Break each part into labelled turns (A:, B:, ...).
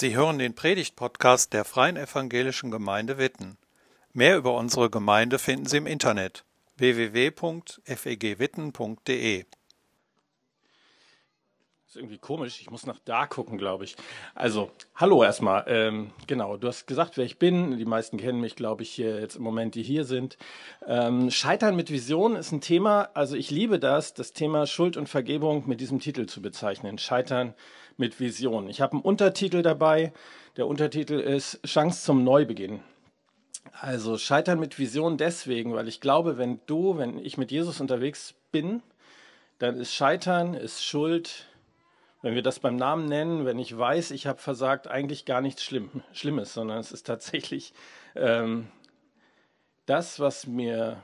A: Sie hören den Predigt-Podcast der Freien Evangelischen Gemeinde Witten. Mehr über unsere Gemeinde finden Sie im Internet www.fegwitten.de.
B: Ist irgendwie komisch, ich muss nach da gucken, glaube ich. Also, hallo erstmal. Ähm, genau, du hast gesagt, wer ich bin. Die meisten kennen mich, glaube ich, hier jetzt im Moment, die hier sind. Ähm, Scheitern mit Vision ist ein Thema, also ich liebe das, das Thema Schuld und Vergebung mit diesem Titel zu bezeichnen. Scheitern Vision. Ich habe einen Untertitel dabei. Der Untertitel ist Chance zum Neubeginn. Also Scheitern mit Vision deswegen, weil ich glaube, wenn du, wenn ich mit Jesus unterwegs bin, dann ist Scheitern, ist Schuld, wenn wir das beim Namen nennen, wenn ich weiß, ich habe versagt, eigentlich gar nichts Schlimm, Schlimmes, sondern es ist tatsächlich ähm, das, was mir,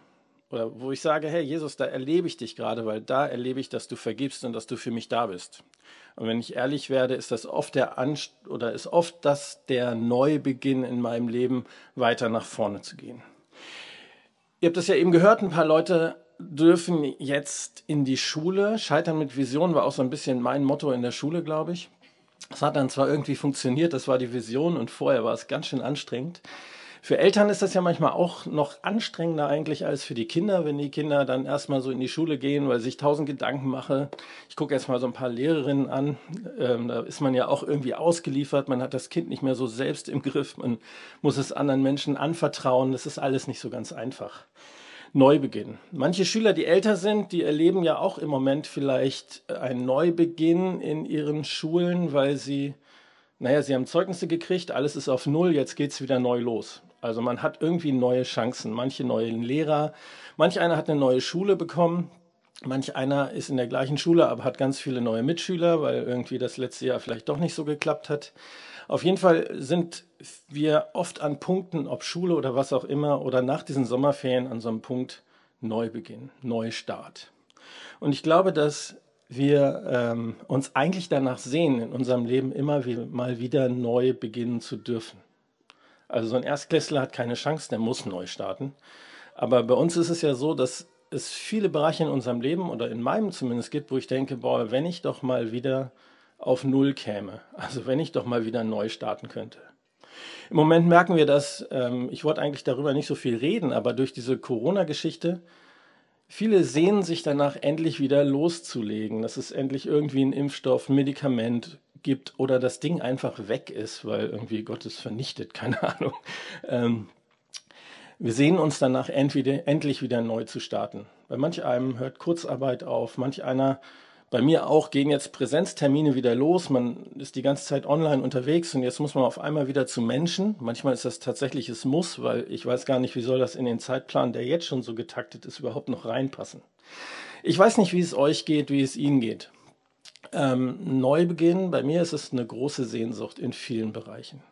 B: oder wo ich sage, hey Jesus, da erlebe ich dich gerade, weil da erlebe ich, dass du vergibst und dass du für mich da bist. Und wenn ich ehrlich werde, ist das oft der Anst oder ist oft das der Neubeginn in meinem Leben, weiter nach vorne zu gehen. Ihr habt das ja eben gehört, ein paar Leute dürfen jetzt in die Schule. Scheitern mit Vision war auch so ein bisschen mein Motto in der Schule, glaube ich. Es hat dann zwar irgendwie funktioniert, das war die Vision und vorher war es ganz schön anstrengend. Für Eltern ist das ja manchmal auch noch anstrengender eigentlich als für die Kinder, wenn die Kinder dann erstmal so in die Schule gehen, weil sich tausend Gedanken mache. Ich gucke jetzt mal so ein paar Lehrerinnen an. Ähm, da ist man ja auch irgendwie ausgeliefert. Man hat das Kind nicht mehr so selbst im Griff. Man muss es anderen Menschen anvertrauen. Das ist alles nicht so ganz einfach. Neubeginn. Manche Schüler, die älter sind, die erleben ja auch im Moment vielleicht einen Neubeginn in ihren Schulen, weil sie, naja, sie haben Zeugnisse gekriegt, alles ist auf Null, jetzt geht's wieder neu los. Also man hat irgendwie neue Chancen, manche neuen Lehrer, manch einer hat eine neue Schule bekommen, manch einer ist in der gleichen Schule, aber hat ganz viele neue Mitschüler, weil irgendwie das letzte Jahr vielleicht doch nicht so geklappt hat. Auf jeden Fall sind wir oft an Punkten, ob Schule oder was auch immer, oder nach diesen Sommerferien an so einem Punkt Neubeginn, Neustart. Und ich glaube, dass wir ähm, uns eigentlich danach sehen, in unserem Leben immer wie, mal wieder neu beginnen zu dürfen. Also so ein Erstklässler hat keine Chance, der muss neu starten. Aber bei uns ist es ja so, dass es viele Bereiche in unserem Leben oder in meinem zumindest gibt, wo ich denke, boah, wenn ich doch mal wieder auf Null käme. Also wenn ich doch mal wieder neu starten könnte. Im Moment merken wir das, ähm, ich wollte eigentlich darüber nicht so viel reden, aber durch diese Corona-Geschichte, viele sehnen sich danach, endlich wieder loszulegen, dass es endlich irgendwie einen Impfstoff, ein Medikament gibt oder das Ding einfach weg ist, weil irgendwie Gott es vernichtet, keine Ahnung. Ähm, wir sehen uns danach entweder, endlich wieder neu zu starten. Bei manch einem hört Kurzarbeit auf, manch einer bei mir auch gehen jetzt Präsenztermine wieder los. Man ist die ganze Zeit online unterwegs und jetzt muss man auf einmal wieder zu Menschen. Manchmal ist das tatsächliches Muss, weil ich weiß gar nicht, wie soll das in den Zeitplan, der jetzt schon so getaktet ist, überhaupt noch reinpassen. Ich weiß nicht, wie es euch geht, wie es Ihnen geht. Ähm, Neubeginn, bei mir ist es eine große Sehnsucht in vielen Bereichen.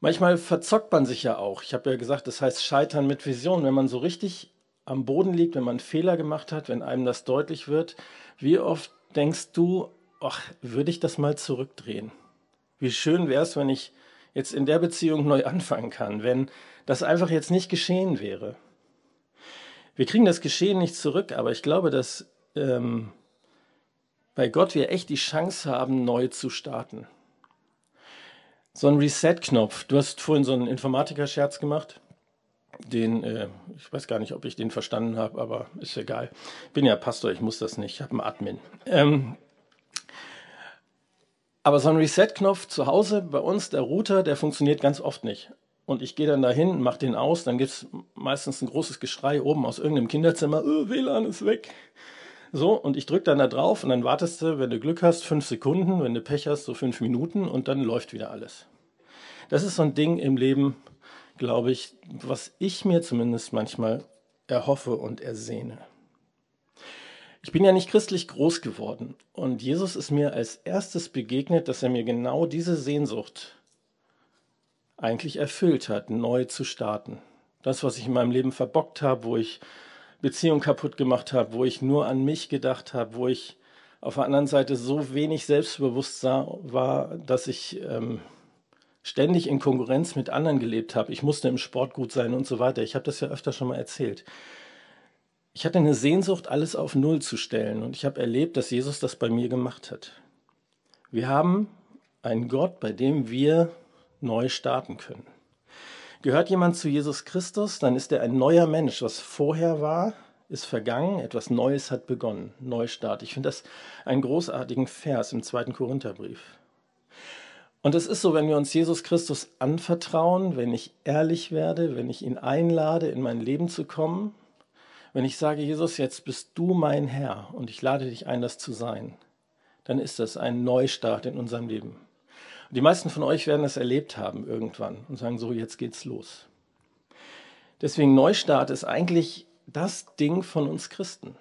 B: Manchmal verzockt man sich ja auch. Ich habe ja gesagt, das heißt Scheitern mit Vision. Wenn man so richtig am Boden liegt, wenn man einen Fehler gemacht hat, wenn einem das deutlich wird, wie oft denkst du, ach, würde ich das mal zurückdrehen? Wie schön wäre es, wenn ich jetzt in der Beziehung neu anfangen kann, wenn das einfach jetzt nicht geschehen wäre. Wir kriegen das Geschehen nicht zurück, aber ich glaube, dass ähm, bei Gott wir echt die Chance haben, neu zu starten. So ein Reset-Knopf. Du hast vorhin so einen Informatiker-Scherz gemacht den, äh, ich weiß gar nicht, ob ich den verstanden habe, aber ist egal. Bin ja Pastor, ich muss das nicht, ich habe einen Admin. Ähm, aber so ein Reset-Knopf zu Hause bei uns, der Router, der funktioniert ganz oft nicht. Und ich gehe dann dahin, mache den aus, dann gibt es meistens ein großes Geschrei oben aus irgendeinem Kinderzimmer, oh, WLAN ist weg. So, und ich drücke dann da drauf und dann wartest du, wenn du Glück hast, fünf Sekunden, wenn du Pech hast, so fünf Minuten und dann läuft wieder alles. Das ist so ein Ding im Leben, glaube ich, was ich mir zumindest manchmal erhoffe und ersehne. Ich bin ja nicht christlich groß geworden und Jesus ist mir als erstes begegnet, dass er mir genau diese Sehnsucht eigentlich erfüllt hat, neu zu starten. Das, was ich in meinem Leben verbockt habe, wo ich Beziehungen kaputt gemacht habe, wo ich nur an mich gedacht habe, wo ich auf der anderen Seite so wenig selbstbewusst war, dass ich ähm, ständig in Konkurrenz mit anderen gelebt habe. Ich musste im Sport gut sein und so weiter. Ich habe das ja öfter schon mal erzählt. Ich hatte eine Sehnsucht, alles auf Null zu stellen und ich habe erlebt, dass Jesus das bei mir gemacht hat. Wir haben Ein Gott, bei dem wir neu starten können. Gehört jemand zu Jesus Christus, dann ist er ein neuer Mensch. Was vorher war, ist vergangen, etwas Neues hat begonnen. Neustart. Ich finde das einen großartigen Vers im zweiten Korintherbrief. Und es ist so, wenn wir uns Jesus Christus anvertrauen, wenn ich ehrlich werde, wenn ich ihn einlade, in mein Leben zu kommen, wenn ich sage, Jesus, jetzt bist du mein Herr und ich lade dich ein, das zu sein, dann ist das ein Neustart in unserem Leben. Die meisten von euch werden das erlebt haben irgendwann und sagen, so, jetzt geht's los. Deswegen Neustart ist eigentlich das Ding von uns Christen.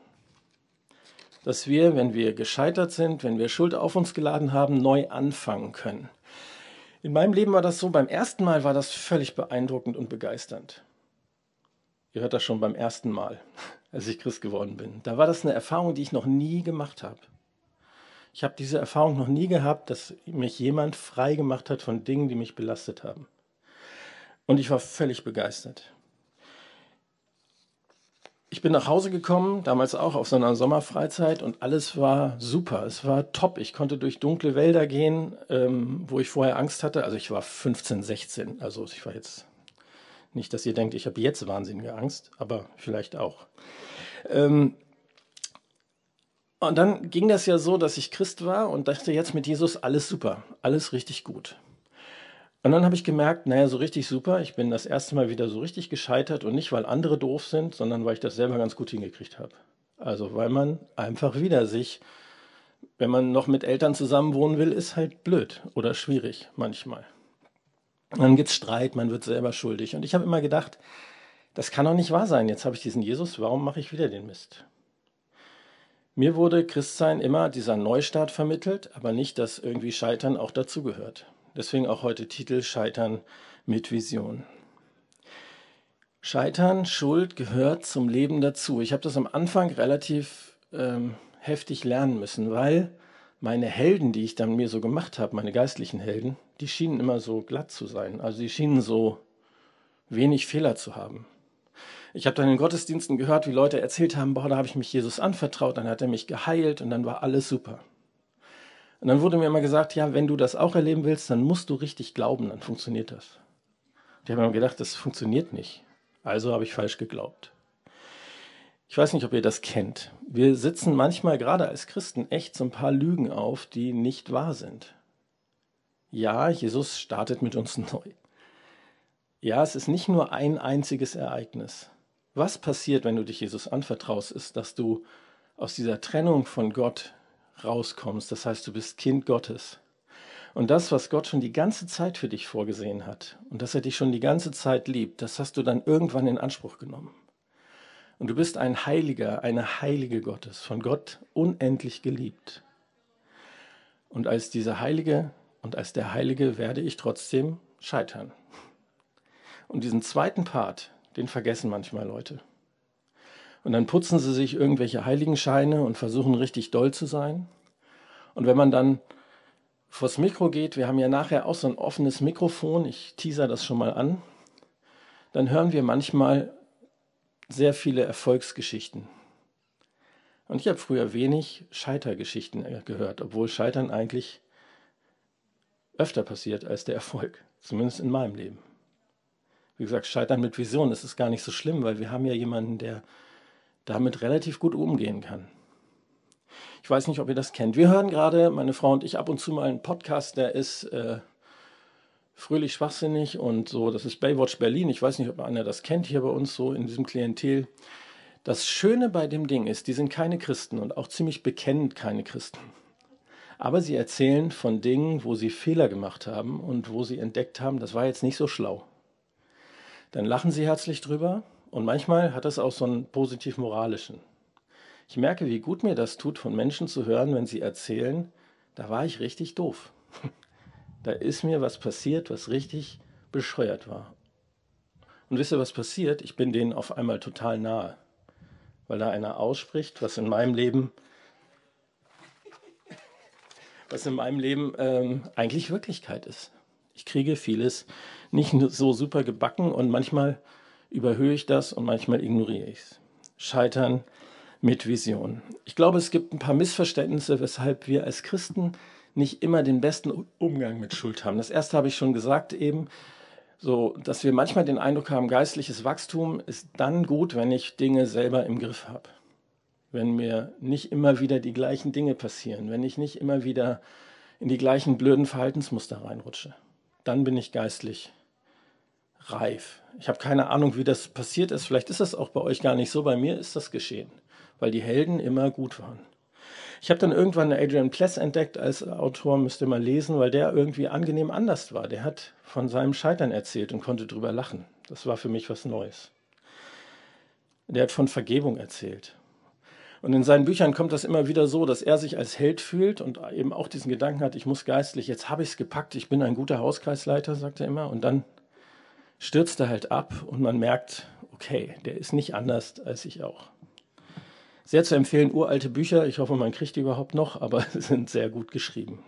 B: Dass wir, wenn wir gescheitert sind, wenn wir Schuld auf uns geladen haben, neu anfangen können. In meinem Leben war das so, beim ersten Mal war das völlig beeindruckend und begeisternd. Ihr hört das schon beim ersten Mal, als ich Christ geworden bin. Da war das eine Erfahrung, die ich noch nie gemacht habe. Ich habe diese Erfahrung noch nie gehabt, dass mich jemand frei gemacht hat von Dingen, die mich belastet haben. Und ich war völlig begeistert. Ich bin nach Hause gekommen, damals auch auf so einer Sommerfreizeit und alles war super. Es war top. Ich konnte durch dunkle Wälder gehen, ähm, wo ich vorher Angst hatte. Also ich war 15, 16. Also ich war jetzt nicht, dass ihr denkt, ich habe jetzt wahnsinnige Angst, aber vielleicht auch. Ähm, und dann ging das ja so, dass ich Christ war und dachte jetzt mit Jesus alles super, alles richtig gut. Und dann habe ich gemerkt, naja, so richtig super. Ich bin das erste Mal wieder so richtig gescheitert und nicht, weil andere doof sind, sondern weil ich das selber ganz gut hingekriegt habe. Also weil man einfach wieder sich, wenn man noch mit Eltern zusammen wohnen will, ist halt blöd oder schwierig manchmal. Und dann gibt's Streit, man wird selber schuldig. Und ich habe immer gedacht, das kann doch nicht wahr sein. Jetzt habe ich diesen Jesus, warum mache ich wieder den Mist? Mir wurde Christsein immer dieser Neustart vermittelt, aber nicht, dass irgendwie Scheitern auch dazugehört. Deswegen auch heute Titel Scheitern mit Vision. Scheitern, Schuld gehört zum Leben dazu. Ich habe das am Anfang relativ ähm, heftig lernen müssen, weil meine Helden, die ich dann mir so gemacht habe, meine geistlichen Helden, die schienen immer so glatt zu sein. Also die schienen so wenig Fehler zu haben. Ich habe dann in den Gottesdiensten gehört, wie Leute erzählt haben, boah, da habe ich mich Jesus anvertraut, dann hat er mich geheilt und dann war alles super. Und dann wurde mir immer gesagt, ja, wenn du das auch erleben willst, dann musst du richtig glauben, dann funktioniert das. Ich habe mir gedacht, das funktioniert nicht. Also habe ich falsch geglaubt. Ich weiß nicht, ob ihr das kennt. Wir sitzen manchmal gerade als Christen echt so ein paar Lügen auf, die nicht wahr sind. Ja, Jesus startet mit uns neu. Ja, es ist nicht nur ein einziges Ereignis. Was passiert, wenn du dich Jesus anvertraust, ist, dass du aus dieser Trennung von Gott rauskommst. Das heißt, du bist Kind Gottes. Und das, was Gott schon die ganze Zeit für dich vorgesehen hat und dass er dich schon die ganze Zeit liebt, das hast du dann irgendwann in Anspruch genommen. Und du bist ein Heiliger, eine Heilige Gottes, von Gott unendlich geliebt. Und als dieser Heilige und als der Heilige werde ich trotzdem scheitern. Und diesen zweiten Part, den vergessen manchmal Leute. Und dann putzen sie sich irgendwelche Heiligenscheine und versuchen richtig doll zu sein. Und wenn man dann vors Mikro geht, wir haben ja nachher auch so ein offenes Mikrofon, ich teaser das schon mal an, dann hören wir manchmal sehr viele Erfolgsgeschichten. Und ich habe früher wenig Scheitergeschichten gehört, obwohl Scheitern eigentlich öfter passiert als der Erfolg, zumindest in meinem Leben. Wie gesagt, Scheitern mit Vision, das ist gar nicht so schlimm, weil wir haben ja jemanden, der damit relativ gut umgehen kann. Ich weiß nicht, ob ihr das kennt. Wir hören gerade, meine Frau und ich, ab und zu mal einen Podcast, der ist äh, fröhlich schwachsinnig und so. Das ist Baywatch Berlin. Ich weiß nicht, ob einer das kennt hier bei uns so in diesem Klientel. Das Schöne bei dem Ding ist, die sind keine Christen und auch ziemlich bekennend keine Christen. Aber sie erzählen von Dingen, wo sie Fehler gemacht haben und wo sie entdeckt haben, das war jetzt nicht so schlau. Dann lachen sie herzlich drüber und manchmal hat das auch so einen positiv-moralischen. Ich merke, wie gut mir das tut, von Menschen zu hören, wenn sie erzählen, da war ich richtig doof. Da ist mir was passiert, was richtig bescheuert war. Und wisst ihr, was passiert? Ich bin denen auf einmal total nahe, weil da einer ausspricht, was in meinem Leben, was in meinem Leben ähm, eigentlich Wirklichkeit ist. Ich kriege vieles nicht so super gebacken und manchmal überhöhe ich das und manchmal ignoriere ich es. Scheitern mit Vision. Ich glaube, es gibt ein paar Missverständnisse, weshalb wir als Christen nicht immer den besten Umgang mit Schuld haben. Das erste habe ich schon gesagt eben, so, dass wir manchmal den Eindruck haben, geistliches Wachstum ist dann gut, wenn ich Dinge selber im Griff habe. Wenn mir nicht immer wieder die gleichen Dinge passieren, wenn ich nicht immer wieder in die gleichen blöden Verhaltensmuster reinrutsche. Dann bin ich geistlich reif. Ich habe keine Ahnung, wie das passiert ist. Vielleicht ist das auch bei euch gar nicht so. Bei mir ist das geschehen, weil die Helden immer gut waren. Ich habe dann irgendwann Adrian Pless entdeckt als Autor, müsst ihr mal lesen, weil der irgendwie angenehm anders war. Der hat von seinem Scheitern erzählt und konnte drüber lachen. Das war für mich was Neues. Der hat von Vergebung erzählt. Und in seinen Büchern kommt das immer wieder so, dass er sich als Held fühlt und eben auch diesen Gedanken hat, ich muss geistlich, jetzt habe ich es gepackt, ich bin ein guter Hauskreisleiter, sagt er immer. Und dann stürzt er halt ab und man merkt, okay, der ist nicht anders als ich auch. Sehr zu empfehlen, uralte Bücher. Ich hoffe, man kriegt die überhaupt noch, aber sie sind sehr gut geschrieben.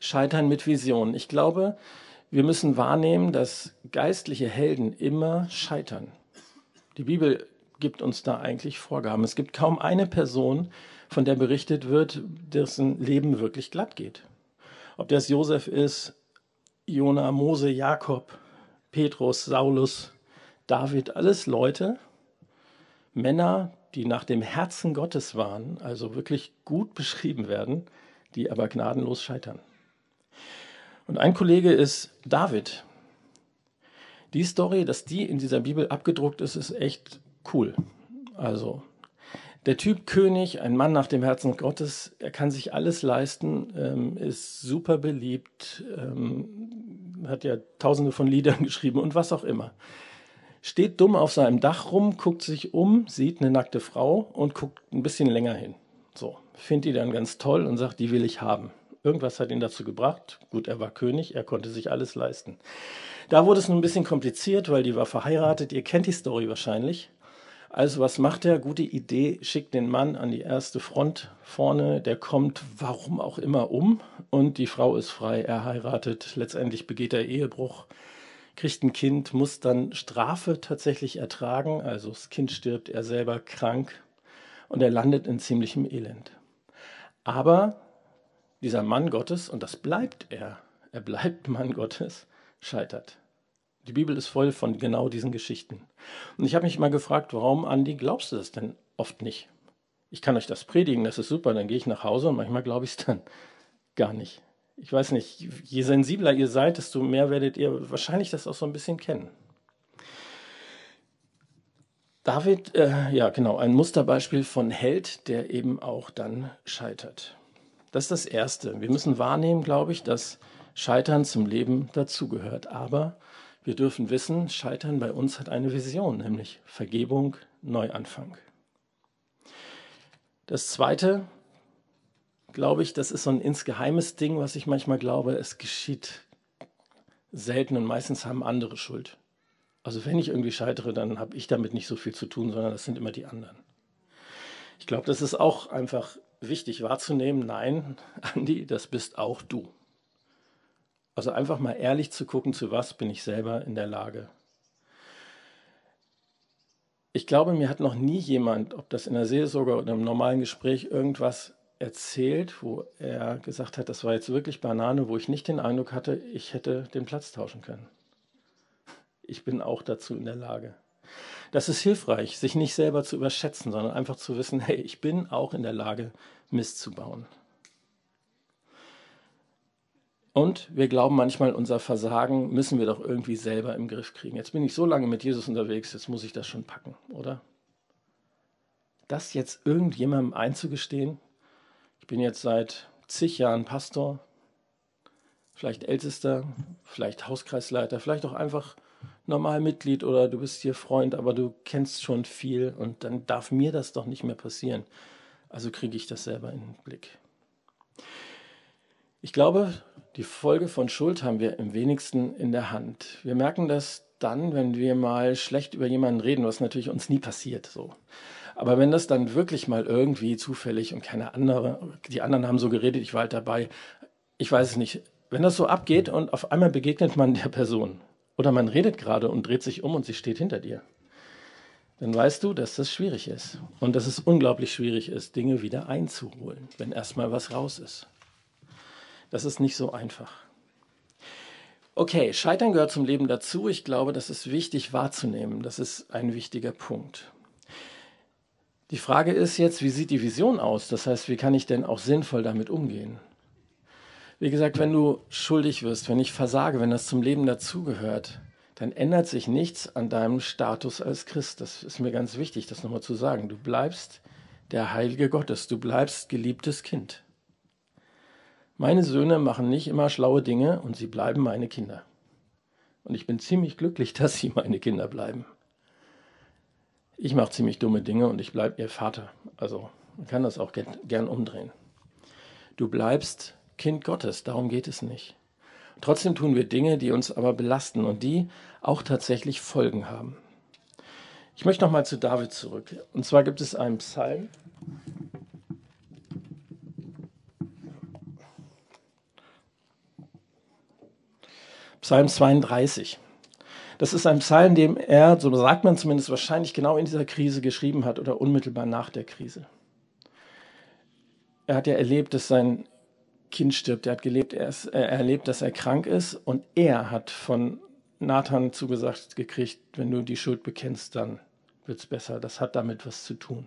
B: Scheitern mit Vision. Ich glaube, wir müssen wahrnehmen, dass geistliche Helden immer scheitern. Die Bibel gibt uns da eigentlich Vorgaben. Es gibt kaum eine Person, von der berichtet wird, dessen Leben wirklich glatt geht. Ob das Josef ist, Jona, Mose, Jakob, Petrus, Saulus, David, alles Leute, Männer, die nach dem Herzen Gottes waren, also wirklich gut beschrieben werden, die aber gnadenlos scheitern. Und ein Kollege ist David. Die Story, dass die in dieser Bibel abgedruckt ist, ist echt cool. Also der Typ König, ein Mann nach dem Herzen Gottes, er kann sich alles leisten, ähm, ist super beliebt, ähm, hat ja tausende von Liedern geschrieben und was auch immer steht dumm auf seinem Dach rum, guckt sich um, sieht eine nackte Frau und guckt ein bisschen länger hin. So, findet die dann ganz toll und sagt, die will ich haben. Irgendwas hat ihn dazu gebracht. Gut, er war König, er konnte sich alles leisten. Da wurde es nun ein bisschen kompliziert, weil die war verheiratet. Ihr kennt die Story wahrscheinlich. Also was macht er? Gute Idee, schickt den Mann an die erste Front vorne, der kommt warum auch immer um und die Frau ist frei, er heiratet, letztendlich begeht er Ehebruch kriegt ein Kind, muss dann Strafe tatsächlich ertragen, also das Kind stirbt, er selber krank und er landet in ziemlichem Elend. Aber dieser Mann Gottes, und das bleibt er, er bleibt Mann Gottes, scheitert. Die Bibel ist voll von genau diesen Geschichten. Und ich habe mich immer gefragt, warum, Andi, glaubst du das denn oft nicht? Ich kann euch das predigen, das ist super, dann gehe ich nach Hause und manchmal glaube ich es dann gar nicht ich weiß nicht, je sensibler ihr seid, desto mehr werdet ihr wahrscheinlich das auch so ein bisschen kennen. David, äh, ja genau, ein Musterbeispiel von Held, der eben auch dann scheitert. Das ist das Erste. Wir müssen wahrnehmen, glaube ich, dass Scheitern zum Leben dazugehört. Aber wir dürfen wissen, Scheitern bei uns hat eine Vision, nämlich Vergebung, Neuanfang. Das Zweite, glaube ich, das ist so ein insgeheimes Ding, was ich manchmal glaube, es geschieht selten und meistens haben andere Schuld. Also wenn ich irgendwie scheitere, dann habe ich damit nicht so viel zu tun, sondern das sind immer die anderen. Ich glaube, das ist auch einfach wichtig wahrzunehmen. Nein, Andi, das bist auch du. Also einfach mal ehrlich zu gucken, zu was bin ich selber in der Lage. Ich glaube, mir hat noch nie jemand, ob das in der Seelsorge oder im normalen Gespräch, irgendwas erzählt, wo er gesagt hat, das war jetzt wirklich Banane, wo ich nicht den Eindruck hatte, ich hätte den Platz tauschen können. Ich bin auch dazu in der Lage. Das ist hilfreich, sich nicht selber zu überschätzen, sondern einfach zu wissen, hey, ich bin auch in der Lage, Mist zu bauen. Und wir glauben manchmal, unser Versagen müssen wir doch irgendwie selber im Griff kriegen. Jetzt bin ich so lange mit Jesus unterwegs, jetzt muss ich das schon packen, oder? Das jetzt irgendjemandem einzugestehen, ich bin jetzt seit zig Jahren Pastor, vielleicht Ältester, vielleicht Hauskreisleiter, vielleicht auch einfach normal Mitglied oder du bist hier Freund, aber du kennst schon viel und dann darf mir das doch nicht mehr passieren. Also kriege ich das selber in den Blick. Ich glaube, die Folge von Schuld haben wir im wenigsten in der Hand. Wir merken das dann, wenn wir mal schlecht über jemanden reden, was natürlich uns nie passiert. So. Aber wenn das dann wirklich mal irgendwie zufällig und keine andere, die anderen haben so geredet, ich war halt dabei, ich weiß es nicht, wenn das so abgeht und auf einmal begegnet man der Person oder man redet gerade und dreht sich um und sie steht hinter dir, dann weißt du, dass das schwierig ist und dass es unglaublich schwierig ist, Dinge wieder einzuholen, wenn erstmal was raus ist. Das ist nicht so einfach. Okay, Scheitern gehört zum Leben dazu. Ich glaube, das ist wichtig wahrzunehmen. Das ist ein wichtiger Punkt. Die Frage ist jetzt, wie sieht die Vision aus? Das heißt, wie kann ich denn auch sinnvoll damit umgehen? Wie gesagt, wenn du schuldig wirst, wenn ich versage, wenn das zum Leben dazugehört, dann ändert sich nichts an deinem Status als Christ. Das ist mir ganz wichtig, das nochmal zu sagen. Du bleibst der Heilige Gottes, du bleibst geliebtes Kind. Meine Söhne machen nicht immer schlaue Dinge und sie bleiben meine Kinder. Und ich bin ziemlich glücklich, dass sie meine Kinder bleiben. Ich mache ziemlich dumme Dinge und ich bleibe ihr Vater. Also man kann das auch gern umdrehen. Du bleibst Kind Gottes, darum geht es nicht. Trotzdem tun wir Dinge, die uns aber belasten und die auch tatsächlich Folgen haben. Ich möchte nochmal zu David zurück. Und zwar gibt es einen Psalm. Psalm 32. Das ist ein Psalm, dem er, so sagt man zumindest wahrscheinlich, genau in dieser Krise geschrieben hat oder unmittelbar nach der Krise. Er hat ja erlebt, dass sein Kind stirbt. Er hat gelebt, er, ist, er erlebt, dass er krank ist und er hat von Nathan zugesagt gekriegt, wenn du die Schuld bekennst, dann wird es besser. Das hat damit was zu tun.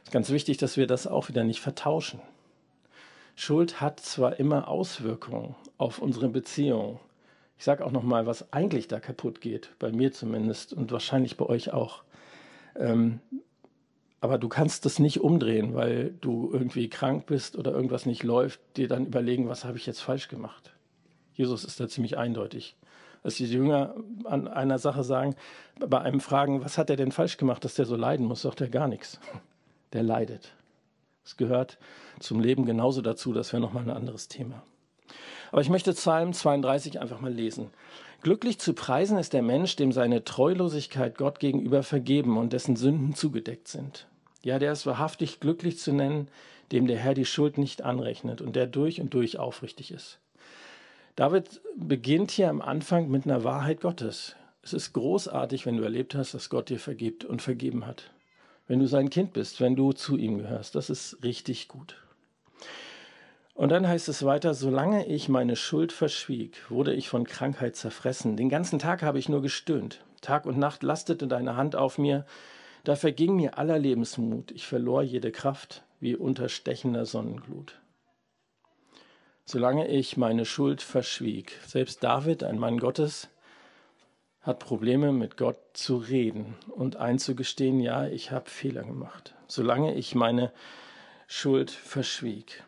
B: Es ist ganz wichtig, dass wir das auch wieder nicht vertauschen. Schuld hat zwar immer Auswirkungen auf unsere Beziehung. Ich sage auch noch mal, was eigentlich da kaputt geht, bei mir zumindest und wahrscheinlich bei euch auch. Ähm, aber du kannst das nicht umdrehen, weil du irgendwie krank bist oder irgendwas nicht läuft, dir dann überlegen, was habe ich jetzt falsch gemacht. Jesus ist da ziemlich eindeutig. Als die Jünger an einer Sache sagen, bei einem fragen, was hat er denn falsch gemacht, dass der so leiden muss, sagt er gar nichts. Der leidet. Es gehört zum Leben genauso dazu, das wäre nochmal ein anderes Thema. Aber ich möchte Psalm 32 einfach mal lesen. Glücklich zu preisen ist der Mensch, dem seine Treulosigkeit Gott gegenüber vergeben und dessen Sünden zugedeckt sind. Ja, der ist wahrhaftig glücklich zu nennen, dem der Herr die Schuld nicht anrechnet und der durch und durch aufrichtig ist. David beginnt hier am Anfang mit einer Wahrheit Gottes. Es ist großartig, wenn du erlebt hast, dass Gott dir vergibt und vergeben hat. Wenn du sein Kind bist, wenn du zu ihm gehörst, das ist richtig gut. Und dann heißt es weiter, solange ich meine Schuld verschwieg, wurde ich von Krankheit zerfressen. Den ganzen Tag habe ich nur gestöhnt. Tag und Nacht lastete deine Hand auf mir. Da verging mir aller Lebensmut, ich verlor jede Kraft wie unter stechender Sonnenglut. Solange ich meine Schuld verschwieg, selbst David, ein Mann Gottes, hat Probleme mit Gott zu reden und einzugestehen, ja, ich habe Fehler gemacht. Solange ich meine Schuld verschwieg.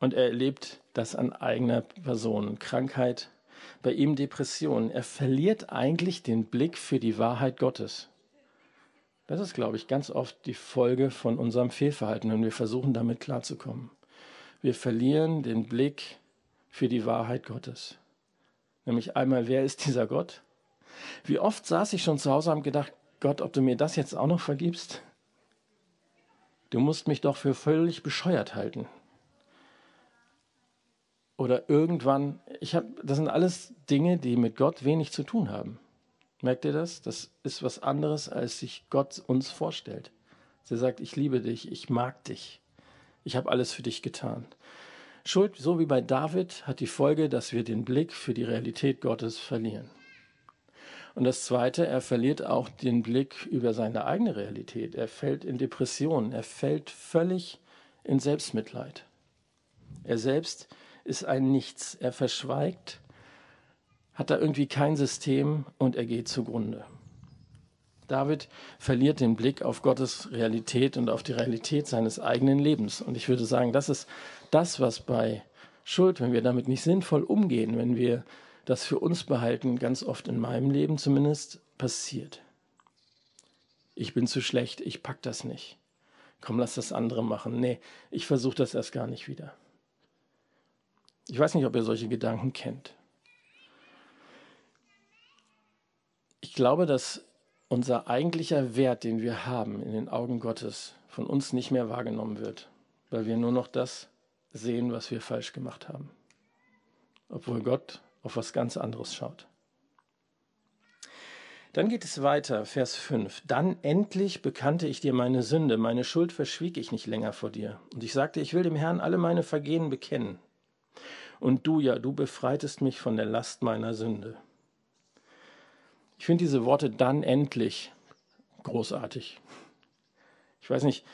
B: Und er erlebt das an eigener Person, Krankheit, bei ihm Depression. Er verliert eigentlich den Blick für die Wahrheit Gottes. Das ist, glaube ich, ganz oft die Folge von unserem Fehlverhalten, wenn wir versuchen, damit klarzukommen. Wir verlieren den Blick für die Wahrheit Gottes. Nämlich einmal, wer ist dieser Gott? Wie oft saß ich schon zu Hause und habe gedacht, Gott, ob du mir das jetzt auch noch vergibst? Du musst mich doch für völlig bescheuert halten. Oder irgendwann, ich habe, das sind alles Dinge, die mit Gott wenig zu tun haben. Merkt ihr das? Das ist was anderes, als sich Gott uns vorstellt. Er sagt, ich liebe dich, ich mag dich, ich habe alles für dich getan. Schuld, so wie bei David, hat die Folge, dass wir den Blick für die Realität Gottes verlieren. Und das Zweite, er verliert auch den Blick über seine eigene Realität. Er fällt in Depressionen, er fällt völlig in Selbstmitleid. Er selbst ist ein Nichts, er verschweigt hat da irgendwie kein System und er geht zugrunde. David verliert den Blick auf Gottes Realität und auf die Realität seines eigenen Lebens. Und ich würde sagen, das ist das, was bei Schuld, wenn wir damit nicht sinnvoll umgehen, wenn wir das für uns behalten, ganz oft in meinem Leben zumindest passiert. Ich bin zu schlecht, ich pack das nicht. Komm, lass das andere machen. Nee, ich versuche das erst gar nicht wieder. Ich weiß nicht, ob ihr solche Gedanken kennt. Ich glaube, dass unser eigentlicher Wert, den wir haben in den Augen Gottes, von uns nicht mehr wahrgenommen wird, weil wir nur noch das sehen, was wir falsch gemacht haben. Obwohl Gott auf was ganz anderes schaut. Dann geht es weiter, Vers 5. Dann endlich bekannte ich dir meine Sünde, meine Schuld verschwieg ich nicht länger vor dir. Und ich sagte, ich will dem Herrn alle meine Vergehen bekennen. Und du, ja, du befreitest mich von der Last meiner Sünde. Ich finde diese Worte dann endlich großartig. Ich weiß nicht,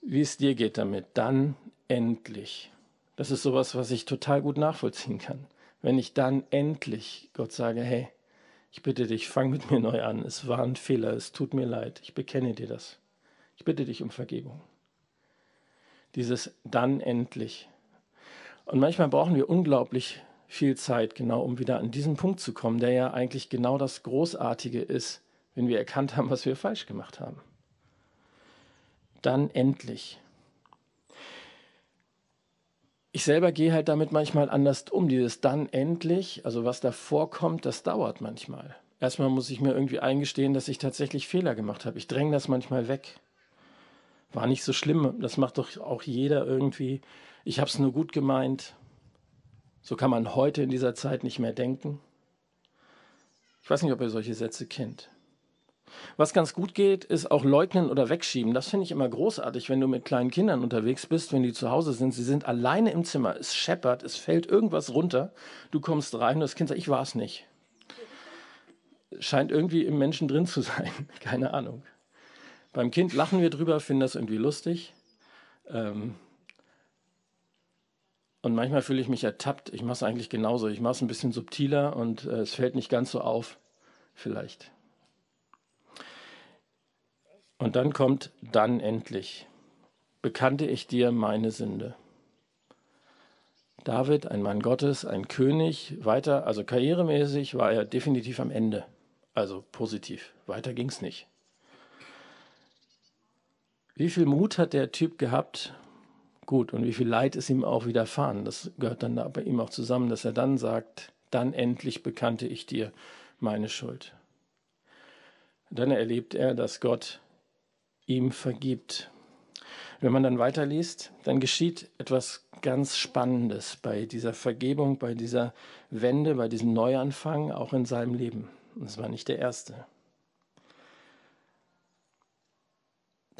B: wie es dir geht damit. Dann endlich. Das ist sowas, was ich total gut nachvollziehen kann. Wenn ich dann endlich Gott sage, hey, ich bitte dich, fang mit mir neu an. Es war ein Fehler, es tut mir leid. Ich bekenne dir das. Ich bitte dich um Vergebung. Dieses dann endlich. Und manchmal brauchen wir unglaublich viel Zeit, genau um wieder an diesen Punkt zu kommen, der ja eigentlich genau das Großartige ist, wenn wir erkannt haben, was wir falsch gemacht haben. Dann endlich. Ich selber gehe halt damit manchmal anders um. Dieses dann endlich, also was da vorkommt, das dauert manchmal. Erstmal muss ich mir irgendwie eingestehen, dass ich tatsächlich Fehler gemacht habe. Ich dränge das manchmal weg. War nicht so schlimm. Das macht doch auch jeder irgendwie. Ich habe es nur gut gemeint. So kann man heute in dieser Zeit nicht mehr denken. Ich weiß nicht, ob ihr solche Sätze kennt. Was ganz gut geht, ist auch leugnen oder wegschieben. Das finde ich immer großartig, wenn du mit kleinen Kindern unterwegs bist, wenn die zu Hause sind. Sie sind alleine im Zimmer, es scheppert, es fällt irgendwas runter. Du kommst rein und das Kind sagt, ich war es nicht. Scheint irgendwie im Menschen drin zu sein. Keine Ahnung. Beim Kind lachen wir drüber, finden das irgendwie lustig. Ähm und manchmal fühle ich mich ertappt. Ich mache es eigentlich genauso. Ich mache es ein bisschen subtiler und äh, es fällt nicht ganz so auf. Vielleicht. Und dann kommt dann endlich, bekannte ich dir meine Sünde. David, ein Mann Gottes, ein König, weiter, also karrieremäßig war er definitiv am Ende. Also positiv. Weiter ging es nicht. Wie viel Mut hat der Typ gehabt? Gut, und wie viel Leid ist ihm auch widerfahren? Das gehört dann bei ihm auch zusammen, dass er dann sagt, dann endlich bekannte ich dir meine Schuld. Dann erlebt er, dass Gott ihm vergibt. Wenn man dann weiterliest, dann geschieht etwas ganz Spannendes bei dieser Vergebung, bei dieser Wende, bei diesem Neuanfang, auch in seinem Leben. Und es war nicht der erste.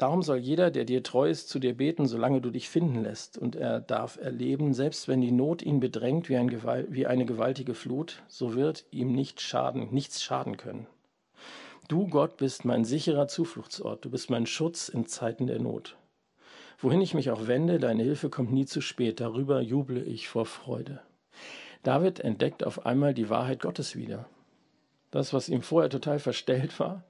B: Darum soll jeder, der dir treu ist, zu dir beten, solange du dich finden lässt. Und er darf erleben, selbst wenn die Not ihn bedrängt wie, ein wie eine gewaltige Flut, so wird ihm nicht schaden, nichts schaden können. Du, Gott, bist mein sicherer Zufluchtsort, du bist mein Schutz in Zeiten der Not. Wohin ich mich auch wende, deine Hilfe kommt nie zu spät, darüber juble ich vor Freude. David entdeckt auf einmal die Wahrheit Gottes wieder. Das, was ihm vorher total verstellt war,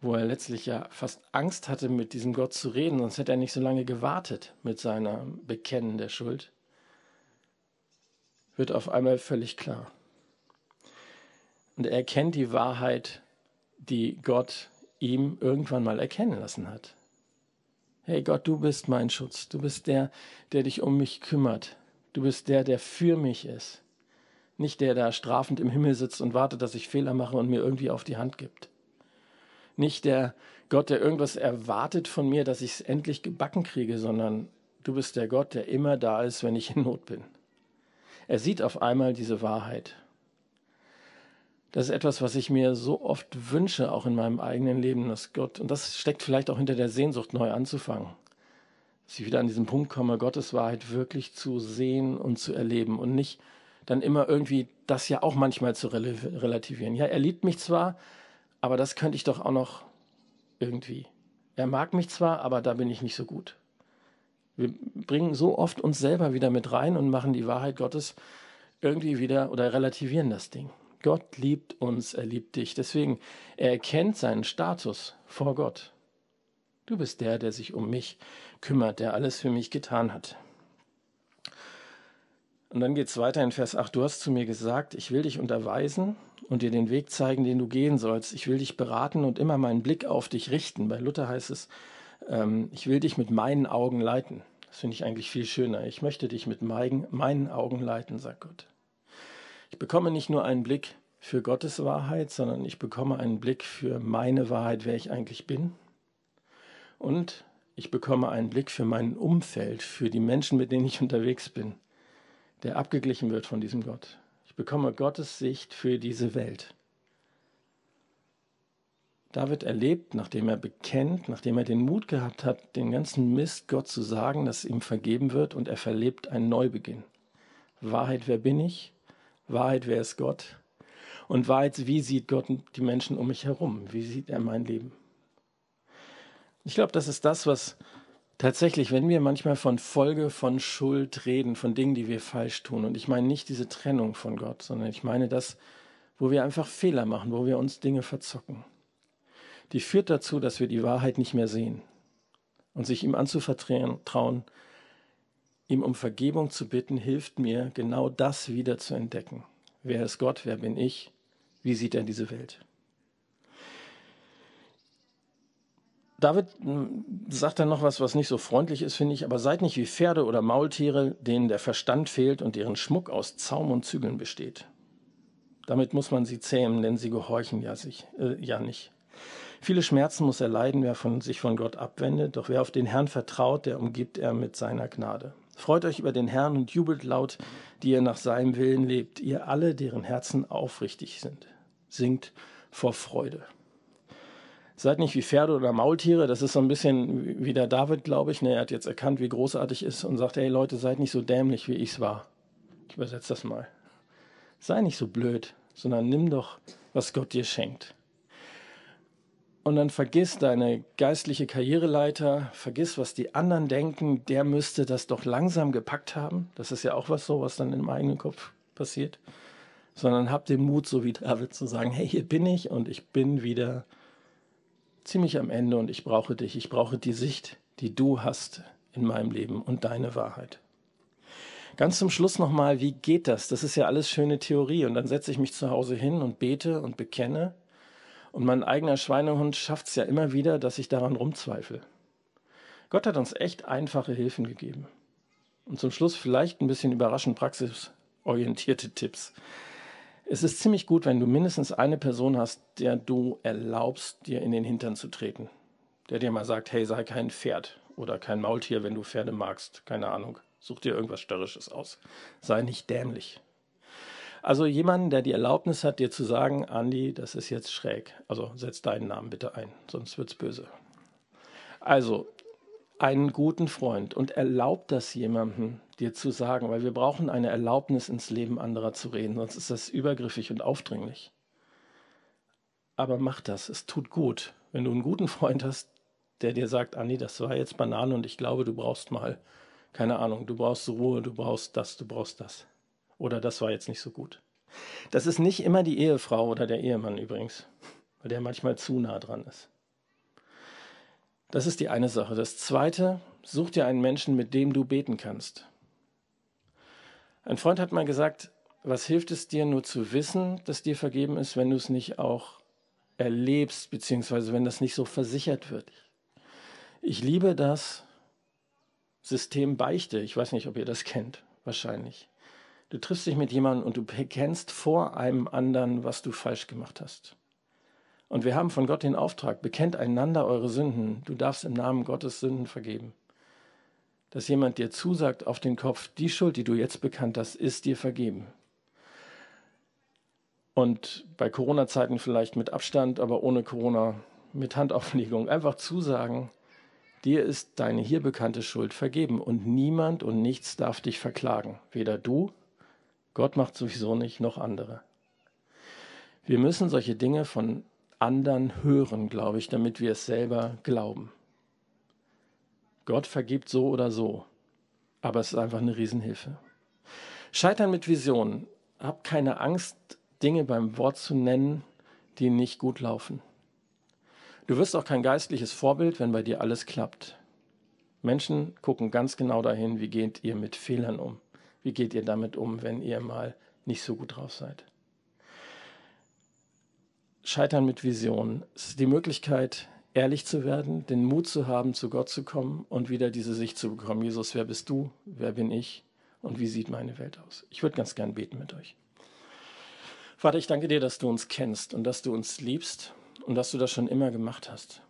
B: wo er letztlich ja fast Angst hatte, mit diesem Gott zu reden, sonst hätte er nicht so lange gewartet mit seiner Bekennen der Schuld, wird auf einmal völlig klar. Und er erkennt die Wahrheit die Gott ihm irgendwann mal erkennen lassen hat. Hey Gott, du bist mein Schutz. Du bist der, der dich um mich kümmert. Du bist der, der für mich ist. Nicht der, der strafend im Himmel sitzt und wartet, dass ich Fehler mache und mir irgendwie auf die Hand gibt. Nicht der Gott, der irgendwas erwartet von mir, dass ich es endlich gebacken kriege, sondern du bist der Gott, der immer da ist, wenn ich in Not bin. Er sieht auf einmal diese Wahrheit das ist etwas, was ich mir so oft wünsche, auch in meinem eigenen Leben, dass Gott, und das steckt vielleicht auch hinter der Sehnsucht, neu anzufangen. Dass ich wieder an diesen Punkt komme, Gottes Wahrheit wirklich zu sehen und zu erleben und nicht dann immer irgendwie das ja auch manchmal zu relativieren. Ja, er liebt mich zwar, aber das könnte ich doch auch noch irgendwie. Er mag mich zwar, aber da bin ich nicht so gut. Wir bringen so oft uns selber wieder mit rein und machen die Wahrheit Gottes irgendwie wieder oder relativieren das Ding. Gott liebt uns, er liebt dich. Deswegen, er erkennt seinen Status vor Gott. Du bist der, der sich um mich kümmert, der alles für mich getan hat. Und dann geht es weiter in Vers 8. Du hast zu mir gesagt, ich will dich unterweisen und dir den Weg zeigen, den du gehen sollst. Ich will dich beraten und immer meinen Blick auf dich richten. Bei Luther heißt es, ähm, ich will dich mit meinen Augen leiten. Das finde ich eigentlich viel schöner. Ich möchte dich mit meinen, meinen Augen leiten, sagt Gott. Ich bekomme nicht nur einen Blick für Gottes Wahrheit, sondern ich bekomme einen Blick für meine Wahrheit, wer ich eigentlich bin. Und ich bekomme einen Blick für mein Umfeld, für die Menschen, mit denen ich unterwegs bin, der abgeglichen wird von diesem Gott. Ich bekomme Gottes Sicht für diese Welt. David erlebt, nachdem er bekennt, nachdem er den Mut gehabt hat, den ganzen Mist Gott zu sagen, dass ihm vergeben wird, und er verlebt einen Neubeginn. Wahrheit, wer bin ich? Wahrheit, wer ist Gott? Und Wahrheit, wie sieht Gott die Menschen um mich herum? Wie sieht er mein Leben? Ich glaube, das ist das, was tatsächlich, wenn wir manchmal von Folge von Schuld reden, von Dingen, die wir falsch tun, und ich meine nicht diese Trennung von Gott, sondern ich meine das, wo wir einfach Fehler machen, wo wir uns Dinge verzocken, die führt dazu, dass wir die Wahrheit nicht mehr sehen und sich ihm anzuvertrauen, ihm um Vergebung zu bitten, hilft mir, genau das wieder zu entdecken. Wer ist Gott? Wer bin ich? Wie sieht er diese Welt? David hm, sagt dann noch was, was nicht so freundlich ist, finde ich, aber seid nicht wie Pferde oder Maultiere, denen der Verstand fehlt und deren Schmuck aus Zaum und Zügeln besteht. Damit muss man sie zähmen, denn sie gehorchen ja, sich, äh, ja nicht. Viele Schmerzen muss er leiden, wer von sich von Gott abwendet, doch wer auf den Herrn vertraut, der umgibt er mit seiner Gnade. Freut euch über den Herrn und jubelt laut, die ihr nach seinem Willen lebt, ihr alle, deren Herzen aufrichtig sind. Singt vor Freude. Seid nicht wie Pferde oder Maultiere, das ist so ein bisschen wie der David, glaube ich. Ne, er hat jetzt erkannt, wie großartig ist und sagt, hey Leute, seid nicht so dämlich, wie ich es war. Ich übersetze das mal. Sei nicht so blöd, sondern nimm doch, was Gott dir schenkt und dann vergiss deine geistliche Karriereleiter, vergiss, was die anderen denken, der müsste das doch langsam gepackt haben. Das ist ja auch was so, was dann im eigenen Kopf passiert. Sondern hab den Mut, so wie David, zu sagen, hey, hier bin ich und ich bin wieder ziemlich am Ende und ich brauche dich. Ich brauche die Sicht, die du hast in meinem Leben und deine Wahrheit. Ganz zum Schluss nochmal, wie geht das? Das ist ja alles schöne Theorie. Und dann setze ich mich zu Hause hin und bete und bekenne und mein eigener Schweinehund schafft es ja immer wieder, dass ich daran rumzweifle. Gott hat uns echt einfache Hilfen gegeben. Und zum Schluss vielleicht ein bisschen überraschend praxisorientierte Tipps. Es ist ziemlich gut, wenn du mindestens eine Person hast, der du erlaubst, dir in den Hintern zu treten. Der dir mal sagt, hey, sei kein Pferd oder kein Maultier, wenn du Pferde magst. Keine Ahnung. Such dir irgendwas Störrisches aus. Sei nicht dämlich. Also jemanden, der die Erlaubnis hat, dir zu sagen, Andi, das ist jetzt schräg. Also setz deinen Namen bitte ein, sonst wird's böse. Also einen guten Freund und erlaubt das jemandem, dir zu sagen, weil wir brauchen eine Erlaubnis, ins Leben anderer zu reden, sonst ist das übergriffig und aufdringlich. Aber mach das, es tut gut. Wenn du einen guten Freund hast, der dir sagt, Andi, das war jetzt Banane und ich glaube, du brauchst mal, keine Ahnung, du brauchst Ruhe, du brauchst das, du brauchst das. Oder das war jetzt nicht so gut. Das ist nicht immer die Ehefrau oder der Ehemann übrigens, weil der manchmal zu nah dran ist. Das ist die eine Sache. Das zweite, such dir einen Menschen, mit dem du beten kannst. Ein Freund hat mal gesagt, was hilft es dir nur zu wissen, dass dir vergeben ist, wenn du es nicht auch erlebst, beziehungsweise wenn das nicht so versichert wird. Ich liebe das System Beichte. Ich weiß nicht, ob ihr das kennt, wahrscheinlich. Du triffst dich mit jemandem und du bekennst vor einem anderen, was du falsch gemacht hast. Und wir haben von Gott den Auftrag, bekennt einander eure Sünden. Du darfst im Namen Gottes Sünden vergeben. Dass jemand dir zusagt auf den Kopf, die Schuld, die du jetzt bekannt hast, ist dir vergeben. Und bei Corona-Zeiten vielleicht mit Abstand, aber ohne Corona, mit Handauflegung, einfach zusagen, dir ist deine hier bekannte Schuld vergeben und niemand und nichts darf dich verklagen. Weder du Gott macht sowieso nicht, noch andere. Wir müssen solche Dinge von anderen hören, glaube ich, damit wir es selber glauben. Gott vergibt so oder so, aber es ist einfach eine Riesenhilfe. Scheitern mit Visionen. Hab keine Angst, Dinge beim Wort zu nennen, die nicht gut laufen. Du wirst auch kein geistliches Vorbild, wenn bei dir alles klappt. Menschen gucken ganz genau dahin, wie geht ihr mit Fehlern um. Wie geht ihr damit um, wenn ihr mal nicht so gut drauf seid? Scheitern mit Vision ist die Möglichkeit, ehrlich zu werden, den Mut zu haben, zu Gott zu kommen und wieder diese Sicht zu bekommen. Jesus, wer bist du? Wer bin ich? Und wie sieht meine Welt aus? Ich würde ganz gern beten mit euch. Vater, ich danke dir, dass du uns kennst und dass du uns liebst und dass du das schon immer gemacht hast.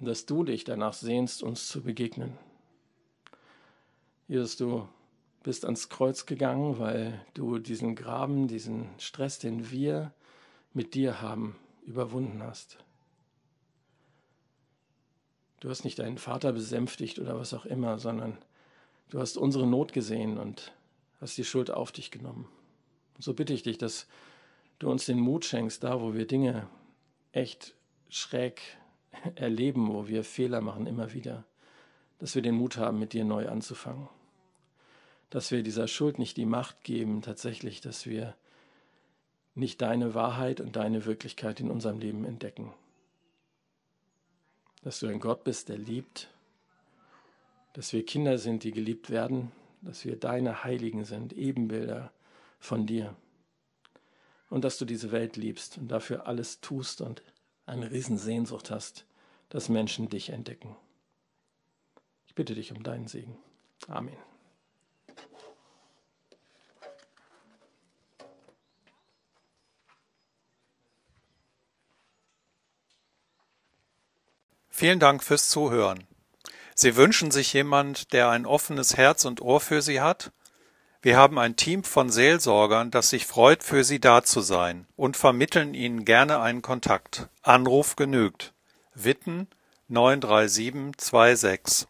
B: Und dass du dich danach sehnst, uns zu begegnen. Jesus, du bist ans Kreuz gegangen, weil du diesen Graben, diesen Stress, den wir mit dir haben, überwunden hast. Du hast nicht deinen Vater besänftigt oder was auch immer, sondern du hast unsere Not gesehen und hast die Schuld auf dich genommen. Und so bitte ich dich, dass du uns den Mut schenkst, da wo wir Dinge echt schräg erleben, wo wir Fehler machen immer wieder, dass wir den Mut haben, mit dir neu anzufangen. Dass wir dieser Schuld nicht die Macht geben, tatsächlich, dass wir nicht deine Wahrheit und deine Wirklichkeit in unserem Leben entdecken. Dass du ein Gott bist, der liebt, dass wir Kinder sind, die geliebt werden, dass wir deine Heiligen sind, Ebenbilder von dir. Und dass du diese Welt liebst und dafür alles tust und eine Riesensehnsucht hast, dass Menschen dich entdecken. Ich bitte dich um deinen Segen. Amen.
A: Vielen Dank fürs Zuhören. Sie wünschen sich jemand, der ein offenes Herz und Ohr für Sie hat? Wir haben ein Team von Seelsorgern, das sich freut, für Sie da zu sein und vermitteln Ihnen gerne einen Kontakt. Anruf genügt. Witten 93726